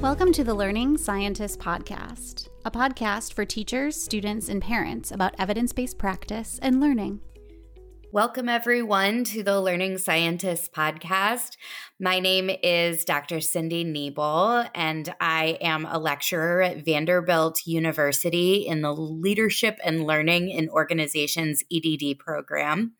Welcome to the Learning Scientist Podcast, a podcast for teachers, students, and parents about evidence based practice and learning. Welcome, everyone, to the Learning Scientist podcast. My name is Dr. Cindy Nebel, and I am a lecturer at Vanderbilt University in the Leadership and Learning in Organizations EDD program.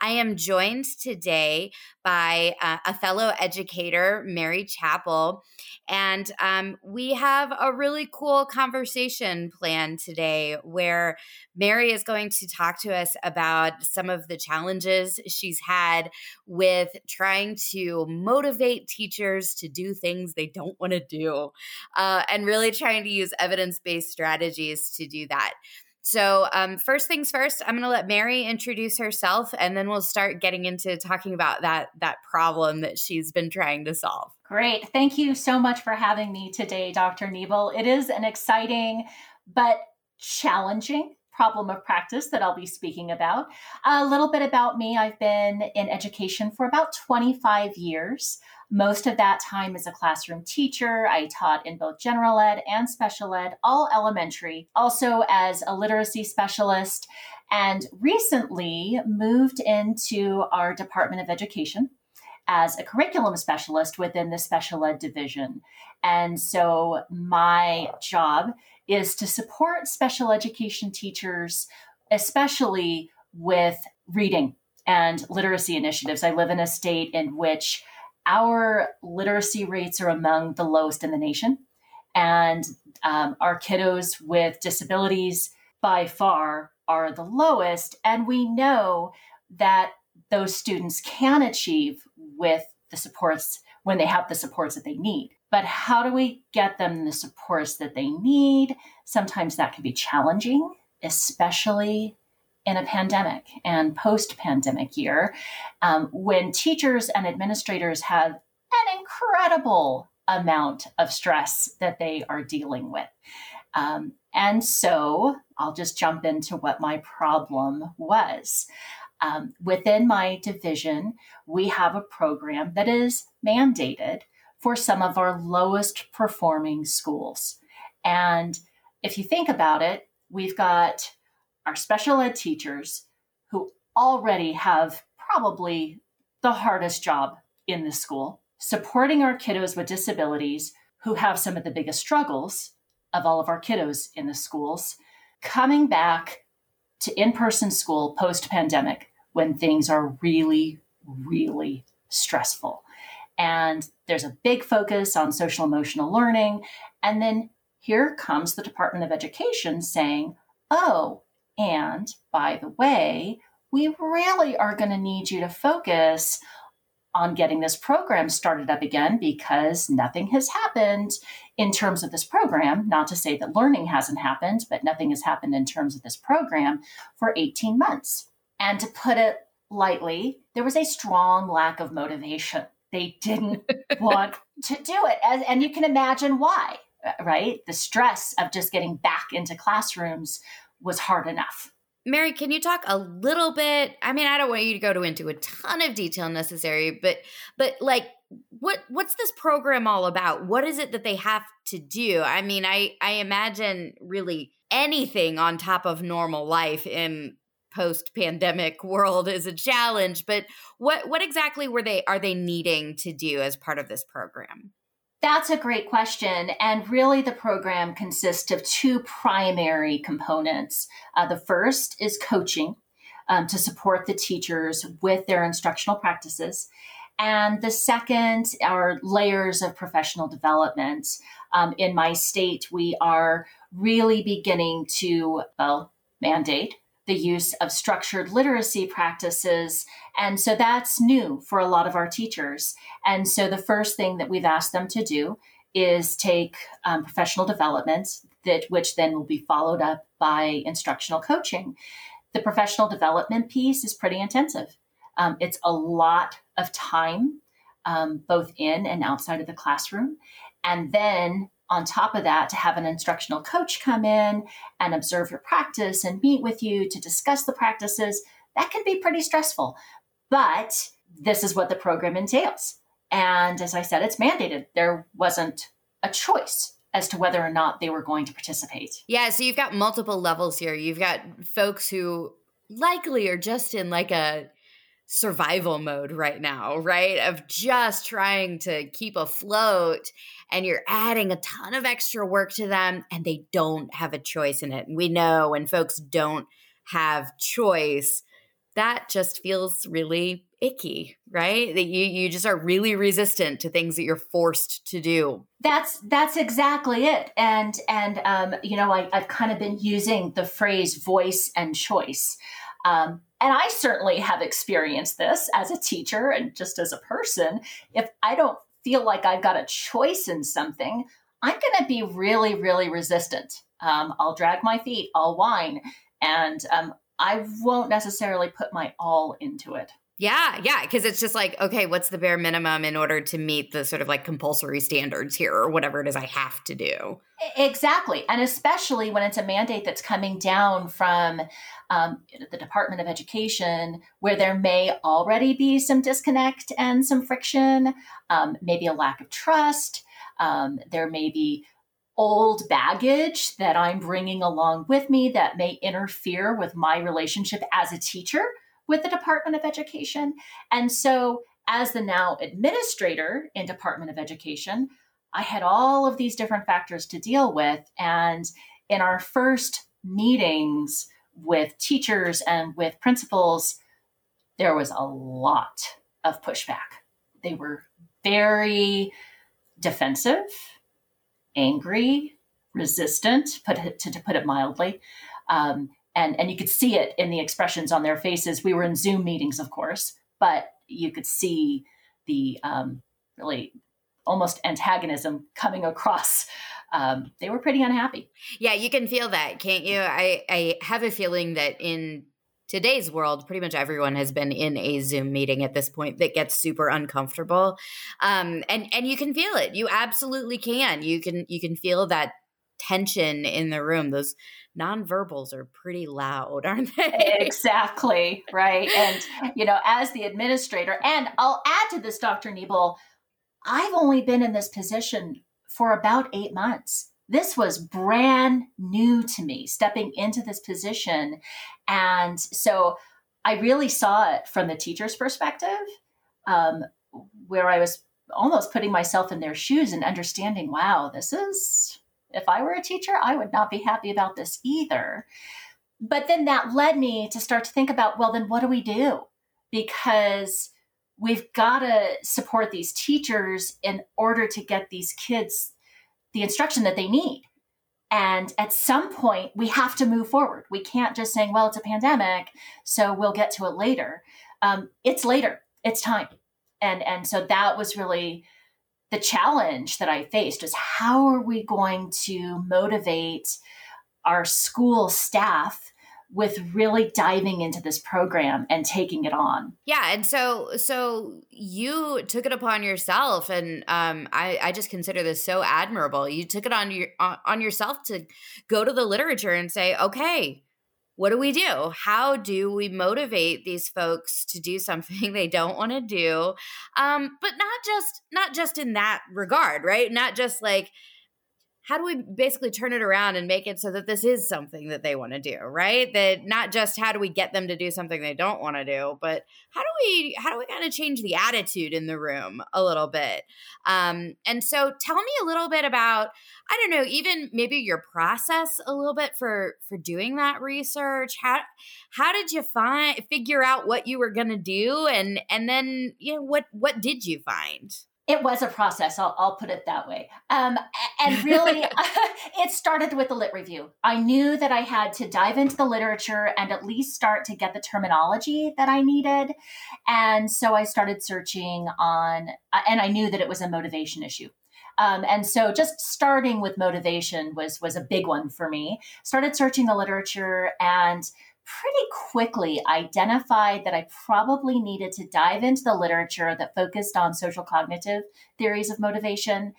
I am joined today by uh, a fellow educator, Mary Chappell, and um, we have a really cool conversation planned today where Mary is going to talk to us about some of the challenges she's had with trying to motivate teachers to do things they don't want to do uh, and really trying to use evidence based strategies to do that. So, um, first things first, I'm going to let Mary introduce herself, and then we'll start getting into talking about that that problem that she's been trying to solve. Great, thank you so much for having me today, Dr. Nebel. It is an exciting but challenging problem of practice that I'll be speaking about. A little bit about me: I've been in education for about 25 years. Most of that time as a classroom teacher. I taught in both general ed and special ed, all elementary, also as a literacy specialist, and recently moved into our Department of Education as a curriculum specialist within the special ed division. And so my job is to support special education teachers, especially with reading and literacy initiatives. I live in a state in which our literacy rates are among the lowest in the nation. And um, our kiddos with disabilities by far are the lowest. And we know that those students can achieve with the supports when they have the supports that they need. But how do we get them the supports that they need? Sometimes that can be challenging, especially in a pandemic and post pandemic year um, when teachers and administrators have an incredible amount of stress that they are dealing with. Um, and so I'll just jump into what my problem was. Um, within my division, we have a program that is mandated for some of our lowest performing schools. And if you think about it, we've got our special ed teachers who already have probably the hardest job in the school, supporting our kiddos with disabilities who have some of the biggest struggles of all of our kiddos in the schools, coming back to in person school post pandemic when things are really, really stressful. And there's a big focus on social emotional learning. And then here comes the Department of Education saying, oh, and by the way, we really are going to need you to focus on getting this program started up again because nothing has happened in terms of this program. Not to say that learning hasn't happened, but nothing has happened in terms of this program for 18 months. And to put it lightly, there was a strong lack of motivation. They didn't want to do it. And, and you can imagine why, right? The stress of just getting back into classrooms was hard enough. Mary, can you talk a little bit? I mean, I don't want you to go to into a ton of detail necessary, but but like what what's this program all about? What is it that they have to do? I mean, I I imagine really anything on top of normal life in post pandemic world is a challenge, but what what exactly were they are they needing to do as part of this program? That's a great question. And really, the program consists of two primary components. Uh, the first is coaching um, to support the teachers with their instructional practices. And the second are layers of professional development. Um, in my state, we are really beginning to, well, mandate the use of structured literacy practices. And so that's new for a lot of our teachers. And so the first thing that we've asked them to do is take um, professional development, that which then will be followed up by instructional coaching. The professional development piece is pretty intensive. Um, it's a lot of time, um, both in and outside of the classroom. And then on top of that, to have an instructional coach come in and observe your practice and meet with you to discuss the practices, that can be pretty stressful. But this is what the program entails. And as I said, it's mandated. There wasn't a choice as to whether or not they were going to participate. Yeah, so you've got multiple levels here. You've got folks who likely are just in like a survival mode right now, right? Of just trying to keep afloat and you're adding a ton of extra work to them and they don't have a choice in it. And we know when folks don't have choice, that just feels really icky, right? That you you just are really resistant to things that you're forced to do. That's that's exactly it. And and um, you know, I, I've kind of been using the phrase voice and choice. Um, and I certainly have experienced this as a teacher and just as a person. If I don't feel like I've got a choice in something, I'm going to be really, really resistant. Um, I'll drag my feet, I'll whine, and um, I won't necessarily put my all into it. Yeah, yeah, because it's just like, okay, what's the bare minimum in order to meet the sort of like compulsory standards here or whatever it is I have to do? Exactly. And especially when it's a mandate that's coming down from um, the Department of Education, where there may already be some disconnect and some friction, um, maybe a lack of trust. Um, there may be old baggage that I'm bringing along with me that may interfere with my relationship as a teacher with the Department of Education. And so, as the now administrator in Department of Education, I had all of these different factors to deal with. And in our first meetings with teachers and with principals, there was a lot of pushback. They were very defensive, angry, resistant, put it, to, to put it mildly. Um, and and you could see it in the expressions on their faces. We were in Zoom meetings, of course, but you could see the um, really almost antagonism coming across. Um, they were pretty unhappy. Yeah, you can feel that, can't you? I I have a feeling that in today's world, pretty much everyone has been in a Zoom meeting at this point that gets super uncomfortable, um, and and you can feel it. You absolutely can. You can you can feel that tension in the room. Those nonverbals are pretty loud, aren't they? exactly. Right. And, you know, as the administrator, and I'll add to this, Dr. Nebel, I've only been in this position for about eight months. This was brand new to me, stepping into this position. And so I really saw it from the teacher's perspective, um, where I was almost putting myself in their shoes and understanding, wow, this is if I were a teacher, I would not be happy about this either. But then that led me to start to think about well, then what do we do? Because we've got to support these teachers in order to get these kids the instruction that they need. And at some point, we have to move forward. We can't just saying, well, it's a pandemic, so we'll get to it later. Um, it's later, it's time. And, and so that was really the challenge that I faced was how are we going to motivate our school staff with really diving into this program and taking it on. Yeah, and so so you took it upon yourself, and um, I I just consider this so admirable. You took it on your on yourself to go to the literature and say, okay, what do we do? How do we motivate these folks to do something they don't want to do? Um, but not just not just in that regard, right? Not just like how do we basically turn it around and make it so that this is something that they want to do right? That not just how do we get them to do something they don't want to do but how do we how do we kind of change the attitude in the room a little bit? Um, and so tell me a little bit about i don't know even maybe your process a little bit for for doing that research. How how did you find figure out what you were going to do? And and then you know what what did you find it was a process I'll, I'll put it that way. Um, and really it started with the lit review. I knew that i had to dive into the literature and at least start to get the terminology that i needed. And so i started searching on uh, and i knew that it was a motivation issue. Um, and so just starting with motivation was was a big one for me. Started searching the literature and pretty quickly identified that I probably needed to dive into the literature that focused on social cognitive theories of motivation.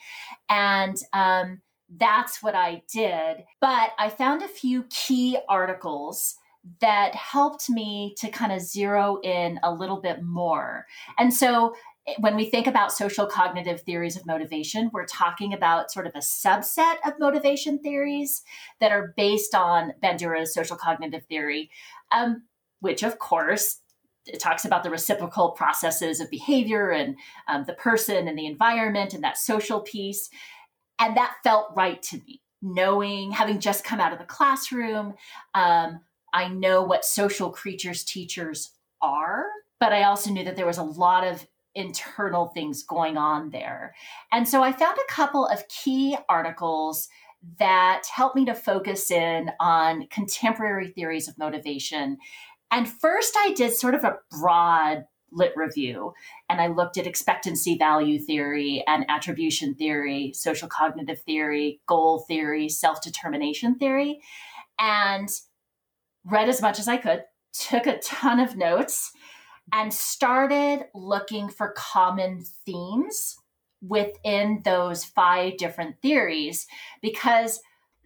And um, that's what I did. But I found a few key articles that helped me to kind of zero in a little bit more. And so when we think about social cognitive theories of motivation, we're talking about sort of a subset of motivation theories that are based on Bandura's social cognitive theory, um, which, of course, it talks about the reciprocal processes of behavior and um, the person and the environment and that social piece. And that felt right to me, knowing, having just come out of the classroom, um, I know what social creatures teachers are, but I also knew that there was a lot of internal things going on there. And so I found a couple of key articles that helped me to focus in on contemporary theories of motivation. And first, I did sort of a broad lit review and I looked at expectancy value theory and attribution theory, social cognitive theory, goal theory, self determination theory, and read as much as I could, took a ton of notes and started looking for common themes within those five different theories because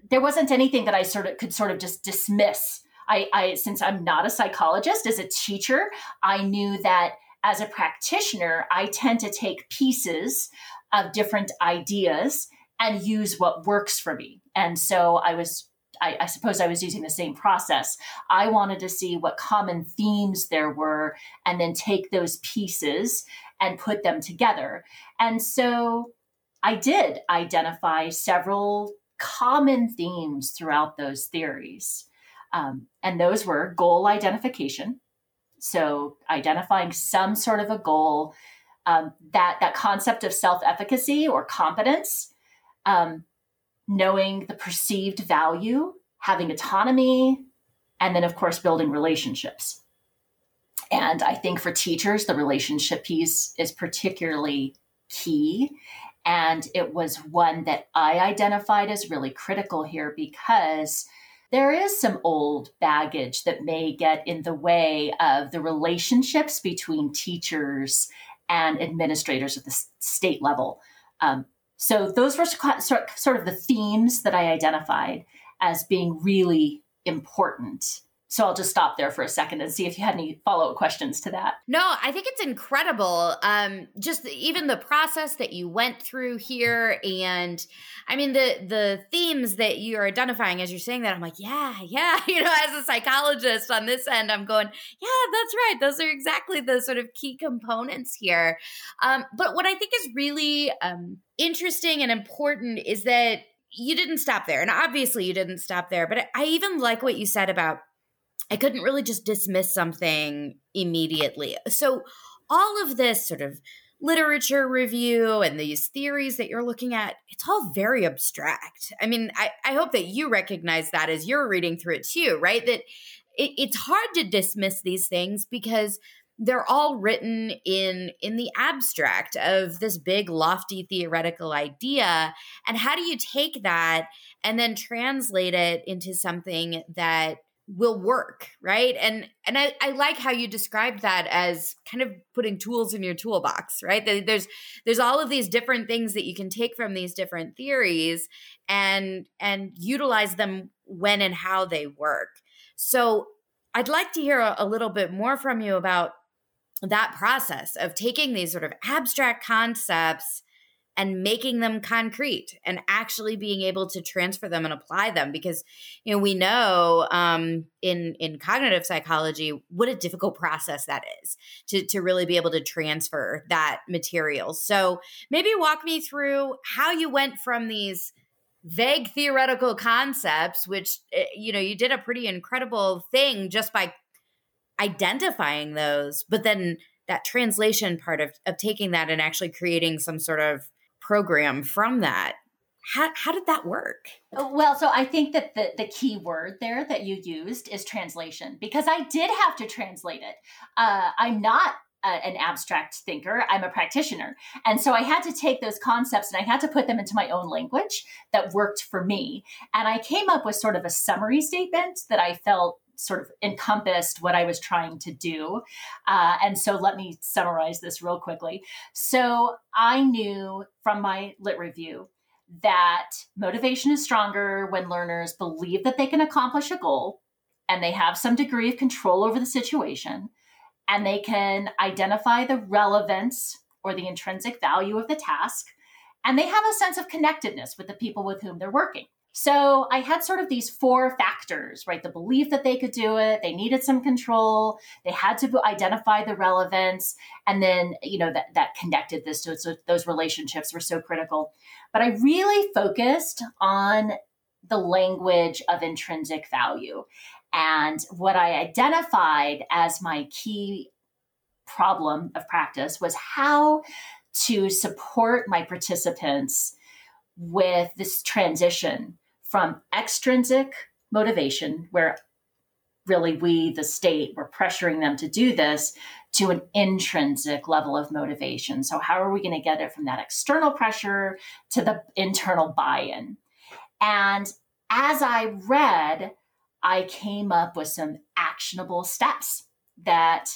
there wasn't anything that I sort of could sort of just dismiss. I, I since I'm not a psychologist, as a teacher, I knew that as a practitioner, I tend to take pieces of different ideas and use what works for me. And so I was I, I, suppose I was using the same process. I wanted to see what common themes there were and then take those pieces and put them together. And so I did identify several common themes throughout those theories. Um, and those were goal identification. So identifying some sort of a goal, um, that, that concept of self efficacy or competence. Um, knowing the perceived value, having autonomy, and then, of course, building relationships. And I think for teachers, the relationship piece is particularly key. And it was one that I identified as really critical here because there is some old baggage that may get in the way of the relationships between teachers and administrators at the state level. Um, so those were sort of the themes that I identified as being really important so I'll just stop there for a second and see if you had any follow up questions to that. No, I think it's incredible. Um, just even the process that you went through here, and I mean the the themes that you're identifying as you're saying that. I'm like, yeah, yeah. You know, as a psychologist on this end, I'm going, yeah, that's right. Those are exactly the sort of key components here. Um, but what I think is really um, interesting and important is that you didn't stop there, and obviously you didn't stop there. But I even like what you said about I couldn't really just dismiss something immediately. So, all of this sort of literature review and these theories that you're looking at, it's all very abstract. I mean, I, I hope that you recognize that as you're reading through it too, right? That it, it's hard to dismiss these things because they're all written in in the abstract of this big lofty theoretical idea and how do you take that and then translate it into something that will work right? And and I, I like how you described that as kind of putting tools in your toolbox right? There's there's all of these different things that you can take from these different theories and and utilize them when and how they work. So i'd like to hear a, a little bit more from you about that process of taking these sort of abstract concepts and making them concrete and actually being able to transfer them and apply them because you know we know um, in in cognitive psychology what a difficult process that is to to really be able to transfer that material. So maybe walk me through how you went from these vague theoretical concepts which eh, you know you did a pretty incredible thing just by identifying those but then that translation part of, of taking that and actually creating some sort of program from that. How, how did that work? Oh, well, so I think that the, the key word there that you used is translation because I did have to translate it. Uh, I'm not an abstract thinker. I'm a practitioner. And so I had to take those concepts and I had to put them into my own language that worked for me. And I came up with sort of a summary statement that I felt sort of encompassed what I was trying to do. Uh, and so let me summarize this real quickly. So I knew from my lit review that motivation is stronger when learners believe that they can accomplish a goal and they have some degree of control over the situation and they can identify the relevance or the intrinsic value of the task, and they have a sense of connectedness with the people with whom they're working. So I had sort of these four factors, right? The belief that they could do it, they needed some control, they had to identify the relevance, and then, you know, that, that connected this to so those relationships were so critical. But I really focused on the language of intrinsic value. And what I identified as my key problem of practice was how to support my participants with this transition from extrinsic motivation, where really we, the state, were pressuring them to do this, to an intrinsic level of motivation. So, how are we going to get it from that external pressure to the internal buy in? And as I read, I came up with some actionable steps that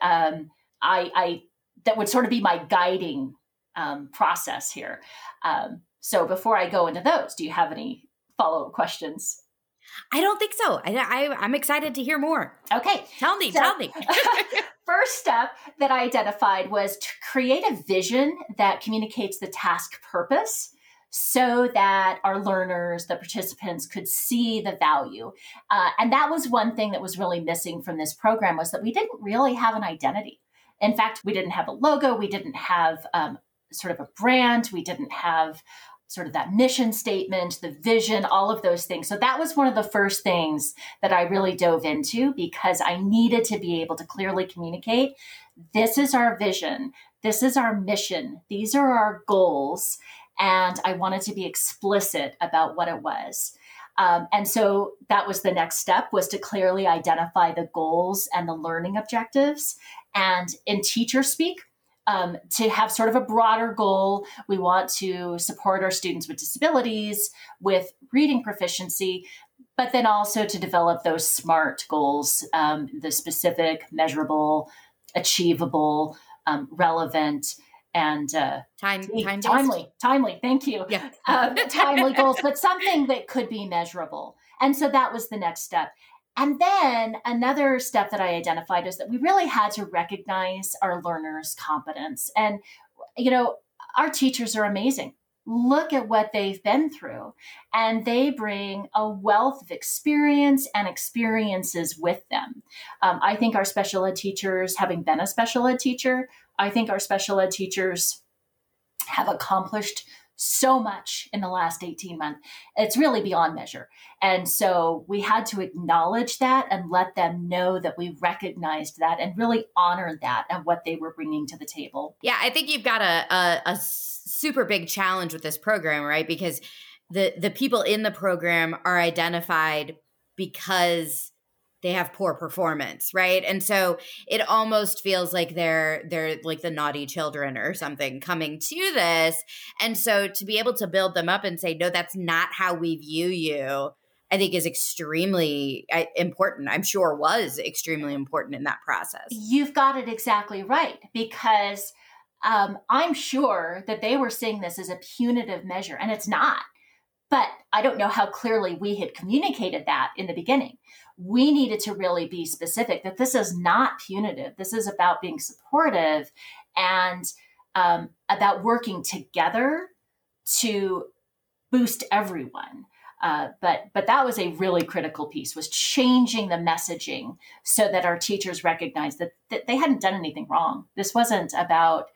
um, I, I, that would sort of be my guiding um, process here. Um, so before I go into those, do you have any follow up questions? I don't think so. I, I am excited to hear more. Okay, tell me, so, tell me. first step that I identified was to create a vision that communicates the task purpose so that our learners, the participants, could see the value. Uh, and that was one thing that was really missing from this program was that we didn't really have an identity. In fact, we didn't have a logo, we didn't have um, sort of a brand, we didn't have sort of that mission statement, the vision, all of those things. So that was one of the first things that I really dove into because I needed to be able to clearly communicate this is our vision, this is our mission, these are our goals. And I wanted to be explicit about what it was. Um, and so that was the next step was to clearly identify the goals and the learning objectives. And in teacher speak, um, to have sort of a broader goal. We want to support our students with disabilities, with reading proficiency, but then also to develop those SMART goals um, the specific, measurable, achievable, um, relevant, and uh, time, time timely, timely. Thank you. Yeah. uh, timely goals, but something that could be measurable. And so that was the next step. And then another step that I identified is that we really had to recognize our learners' competence. And, you know, our teachers are amazing. Look at what they've been through. And they bring a wealth of experience and experiences with them. Um, I think our special ed teachers, having been a special ed teacher, I think our special ed teachers have accomplished so much in the last 18 months. It's really beyond measure. And so we had to acknowledge that and let them know that we recognized that and really honored that and what they were bringing to the table. Yeah, I think you've got a, a, a super big challenge with this program, right? Because the the people in the program are identified because they have poor performance right? And so it almost feels like they're they're like the naughty children or something coming to this. And so to be able to build them up and say no that's not how we view you i think is extremely important. I'm sure was extremely important in that process. You've got it exactly right because um, i'm sure that they were seeing this as a punitive measure and it's not. But I don't know how clearly we had communicated that in the beginning. We needed to really be specific that this is not punitive. This is about being supportive and um, about working together to boost everyone. Uh, but but that was a really critical piece was changing the messaging so that our teachers recognized that, that they hadn't done anything wrong. This wasn't about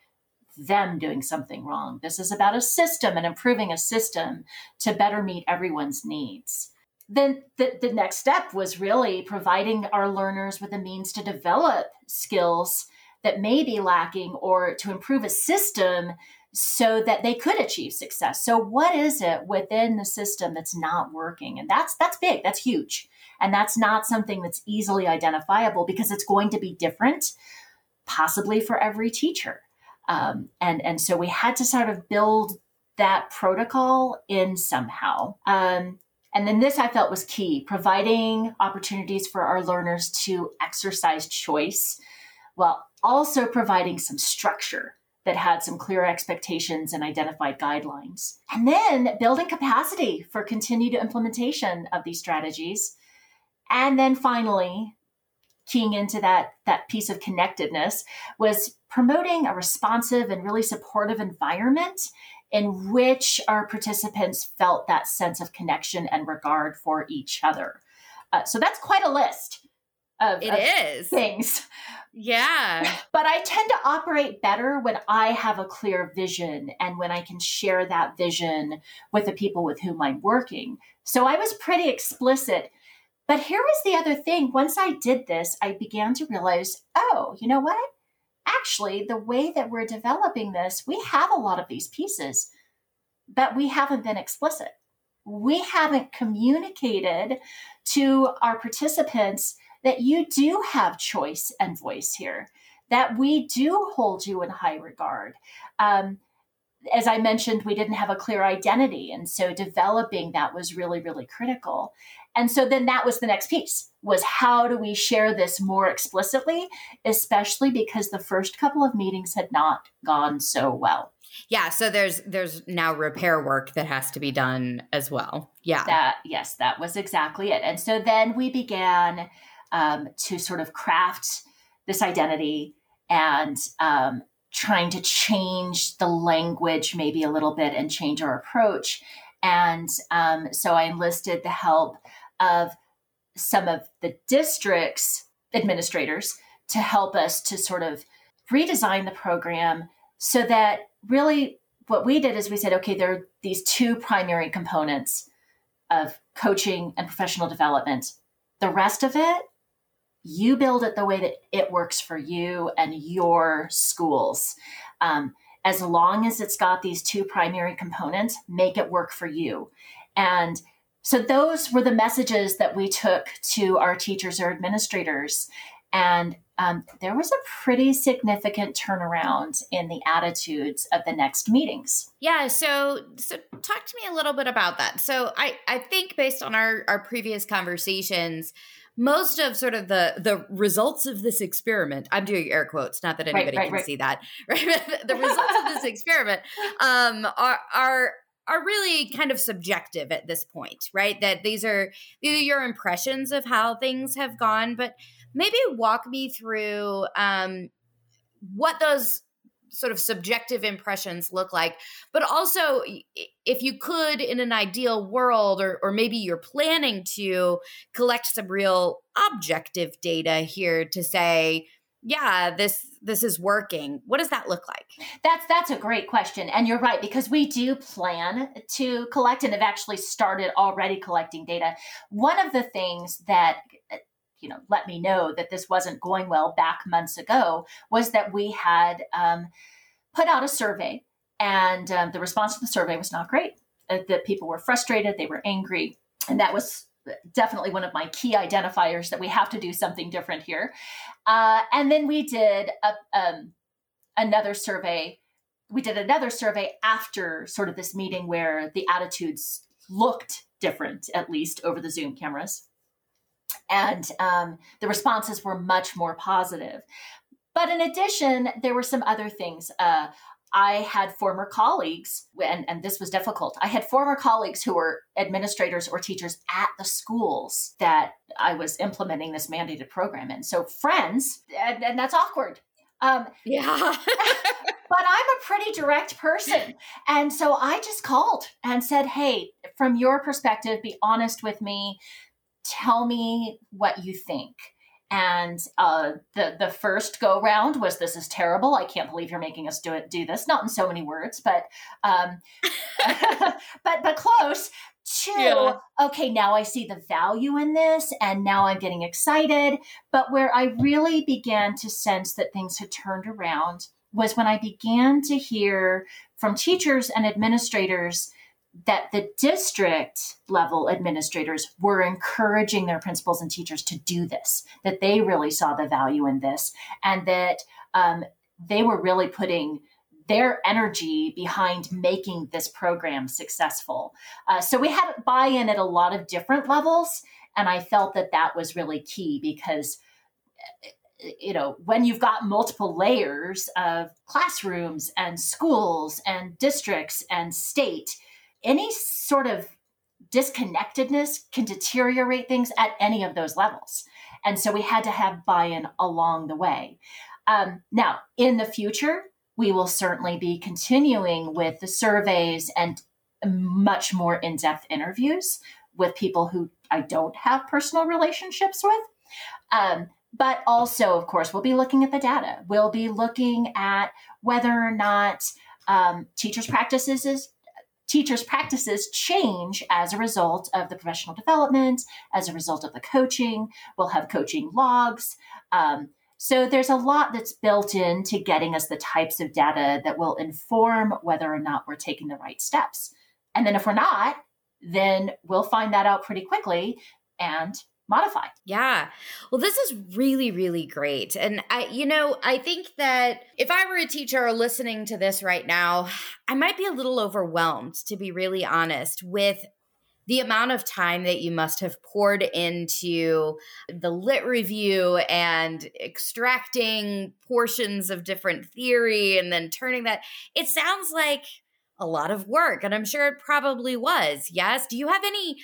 them doing something wrong. This is about a system and improving a system to better meet everyone's needs. Then the, the next step was really providing our learners with a means to develop skills that may be lacking or to improve a system so that they could achieve success. So what is it within the system that's not working? And that's that's big, that's huge. And that's not something that's easily identifiable because it's going to be different possibly for every teacher. Um, and and so we had to sort of build that protocol in somehow. Um, and then this I felt was key, providing opportunities for our learners to exercise choice while also providing some structure that had some clear expectations and identified guidelines. And then building capacity for continued implementation of these strategies. And then finally, keying into that that piece of connectedness was promoting a responsive and really supportive environment in which our participants felt that sense of connection and regard for each other. Uh, so that's quite a list of, it of is. things. Yeah. But I tend to operate better when I have a clear vision and when I can share that vision with the people with whom I'm working. So I was pretty explicit. But here was the other thing. Once I did this, I began to realize oh, you know what? Actually, the way that we're developing this, we have a lot of these pieces, but we haven't been explicit. We haven't communicated to our participants that you do have choice and voice here, that we do hold you in high regard. Um, as I mentioned, we didn't have a clear identity. And so developing that was really, really critical. And so then that was the next piece was how do we share this more explicitly, especially because the first couple of meetings had not gone so well. Yeah, so there's there's now repair work that has to be done as well. Yeah. That yes, that was exactly it. And so then we began um, to sort of craft this identity and um, trying to change the language maybe a little bit and change our approach. And um, so I enlisted the help of some of the district's administrators to help us to sort of redesign the program so that really what we did is we said, okay, there are these two primary components of coaching and professional development. The rest of it you build it the way that it works for you and your schools. Um, as long as it's got these two primary components, make it work for you. And so those were the messages that we took to our teachers or administrators. And um, there was a pretty significant turnaround in the attitudes of the next meetings. Yeah. So, so talk to me a little bit about that. So I, I think based on our, our previous conversations, most of sort of the the results of this experiment i'm doing air quotes not that anybody right, right, can right. see that right the results of this experiment um, are are are really kind of subjective at this point right? That these are these are your impressions of how things have gone but maybe walk me through um, what those sort of subjective impressions look like but also if you could in an ideal world or, or maybe you're planning to collect some real objective data here to say yeah this this is working what does that look like? That's that's a great question and you're right because we do plan to collect and have actually started already collecting data. One of the things that you know let me know that this wasn't going well back months ago was that we had um, put out a survey and um, the response to the survey was not great. Uh, that people were frustrated they were angry and that was definitely one of my key identifiers that we have to do something different here uh, and then we did a, um, another survey we did another survey after sort of this meeting where the attitudes looked different at least over the zoom cameras and um, the responses were much more positive. But in addition, there were some other things. Uh, I had former colleagues, and, and this was difficult. I had former colleagues who were administrators or teachers at the schools that I was implementing this mandated program in. So, friends, and, and that's awkward. Um, yeah. but I'm a pretty direct person. And so I just called and said, hey, from your perspective, be honest with me tell me what you think. And uh, the the first go round was this is terrible. I can't believe you're making us do it do this. Not in so many words, but um, but but close to yeah. okay. Now I see the value in this, and now I'm getting excited. But where I really began to sense that things had turned around was when I began to hear from teachers and administrators that the district level administrators were encouraging their principals and teachers to do this, that they really saw the value in this, and that um, they were really putting their energy behind making this program successful. Uh, so we had buy in at a lot of different levels. And I felt that that was really key because you know, when you've got multiple layers of classrooms and schools and districts and state, any sort of disconnectedness can deteriorate things at any of those levels. And so we had to have buy in along the way. Um, now, in the future, we will certainly be continuing with the surveys and much more in depth interviews with people who I don't have personal relationships with. Um, but also, of course, we'll be looking at the data. We'll be looking at whether or not um, teachers' practices is, teachers' practices change as a result of the professional development, as a result of the coaching. We'll have coaching logs. Um, so there's a lot that's built into getting us the types of data that will inform whether or not we're taking the right steps. And then if we're not, then we'll find that out pretty quickly and modify. Yeah. Well, this is really, really great. And I, you know, I think that if I were a teacher listening to this right now, I might be a little overwhelmed, to be really honest, with the amount of time that you must have poured into the lit review and extracting portions of different theory and then turning that it sounds like a lot of work and i'm sure it probably was yes do you have any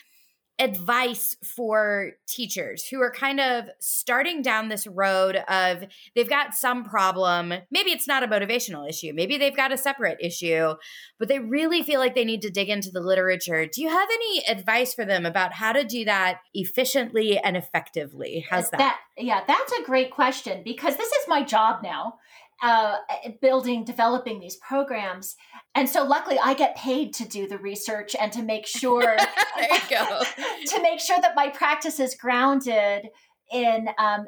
advice for teachers who are kind of starting down this road of they've got some problem. Maybe it's not a motivational issue. Maybe they've got a separate issue but they really feel like they need to dig into the literature. Do you have any advice for them about how to do that efficiently and effectively? How's that, that? yeah that's a great question because this is my job now uh, building, developing these programs. And so luckily I get paid to do the research and to make sure there you go. to make sure that my practice is grounded in um,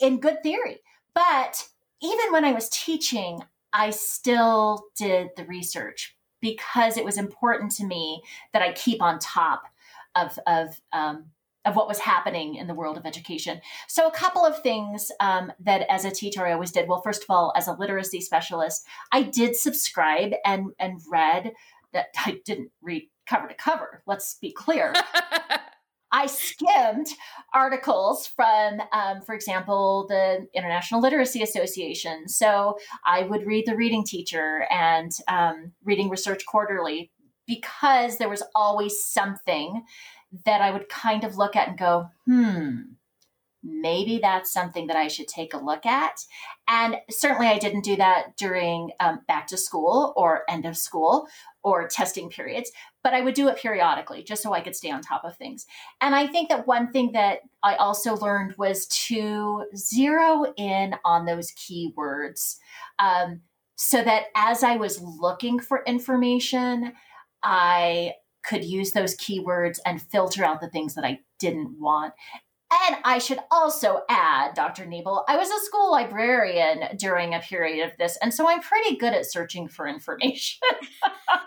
in good theory. But even when I was teaching, I still did the research because it was important to me that I keep on top of of um, of what was happening in the world of education. So, a couple of things um, that as a teacher I always did. Well, first of all, as a literacy specialist, I did subscribe and and read that I didn't read cover to cover. Let's be clear. I skimmed articles from, um, for example, the International Literacy Association. So I would read the Reading Teacher and um, Reading Research Quarterly because there was always something that I would kind of look at and go, hmm, maybe that's something that I should take a look at. And certainly I didn't do that during um, back to school or end of school or testing periods, but I would do it periodically just so I could stay on top of things. And I think that one thing that I also learned was to zero in on those keywords um, so that as I was looking for information, I could use those keywords and filter out the things that I didn't want. And I should also add, Dr. Nebel, I was a school librarian during a period of this, and so I'm pretty good at searching for information.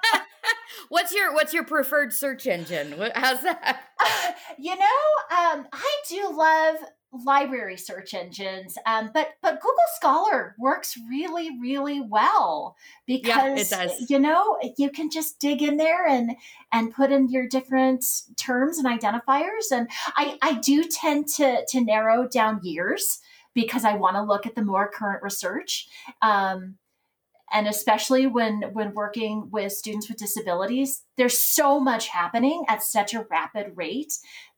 what's your what's your preferred search engine? How's that? you know, um, I do love library search engines um, but but google scholar works really really well because yeah, you know you can just dig in there and and put in your different terms and identifiers. And i i do tend to to narrow down years because i want to look at the more current research um, and especially when when working with students with disabilities there's so much happening at such a rapid rate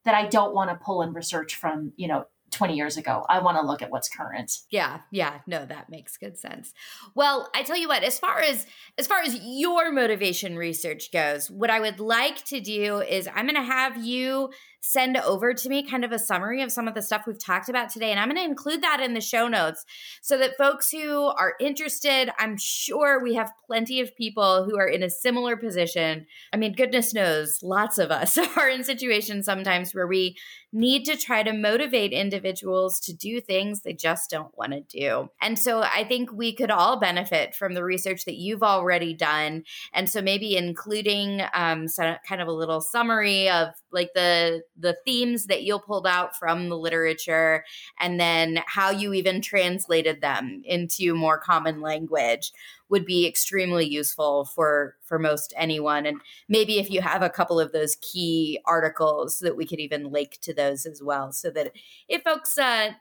that i don't want to pull in research from you know 20 years ago. I want to look at what's current. Yeah, yeah, no, that makes good sense. Well, I tell you what, as far as as far as your motivation research goes, what I would like to do is I'm going to have you send over to me kind of a summary of some of the stuff we've talked about today. And I'm going to include that in the show notes so that folks who are interested, I'm sure we have plenty of people who are in a similar position. I mean, goodness knows, lots of us are in situations sometimes where we need to try to motivate individuals to do things they just don't want to do. And so I think we could all benefit from the research that you've already done. And so maybe including um, kind of a little summary of like the the themes that you pulled out from the literature and then how you even translated them into more common language would be extremely useful for for most anyone and maybe if you have a couple of those key articles that we could even link to those as well so that if folks uh,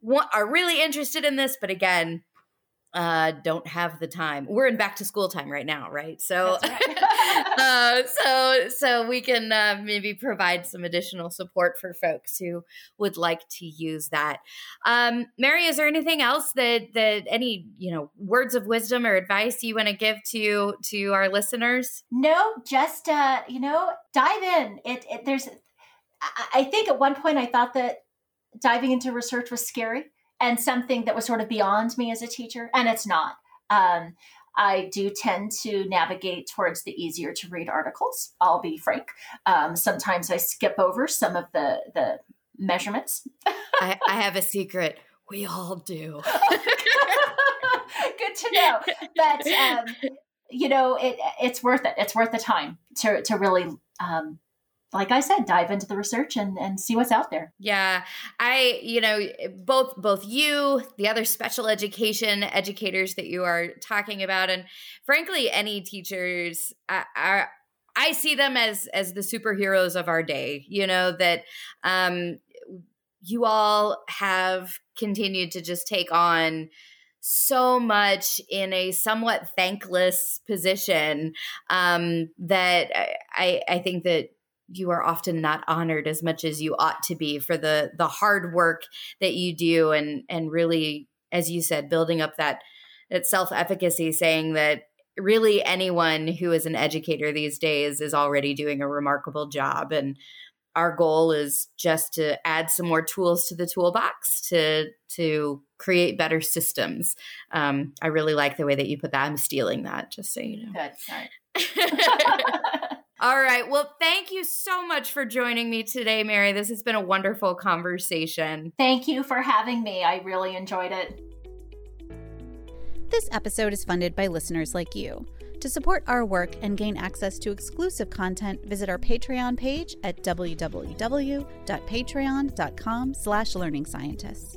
want, are really interested in this but again uh, don't have the time. We're in back to school time right now, right? So, right. uh, so, so we can uh, maybe provide some additional support for folks who would like to use that. Um, Mary, is there anything else that that any you know words of wisdom or advice you want to give to to our listeners? No, just uh, you know, dive in. It, it there's, I, think at one point I thought that diving into research was scary and something that was sort of beyond me as a teacher, and it's not. Um, I do tend to navigate towards the easier to read articles. I'll be frank. Um, sometimes I skip over some of the the measurements. I, I have a secret. We all do. Good to know. But um, you know, it it's worth it. It's worth the time to to really um, like I said, dive into the research and, and see what's out there. Yeah. I, you know, both both you, the other special education educators that you are talking about, and frankly, any teachers are I see them as as the superheroes of our day, you know, that um you all have continued to just take on so much in a somewhat thankless position um, that I, I think that you are often not honored as much as you ought to be for the the hard work that you do and and really as you said building up that that self-efficacy saying that really anyone who is an educator these days is already doing a remarkable job and our goal is just to add some more tools to the toolbox to to create better systems. Um, I really like the way that you put that. I'm stealing that, just so you know. Good. Sorry. All right. Well, thank you so much for joining me today, Mary. This has been a wonderful conversation. Thank you for having me. I really enjoyed it. This episode is funded by listeners like you. To support our work and gain access to exclusive content, visit our Patreon page at www.patreon.com slash learning scientists.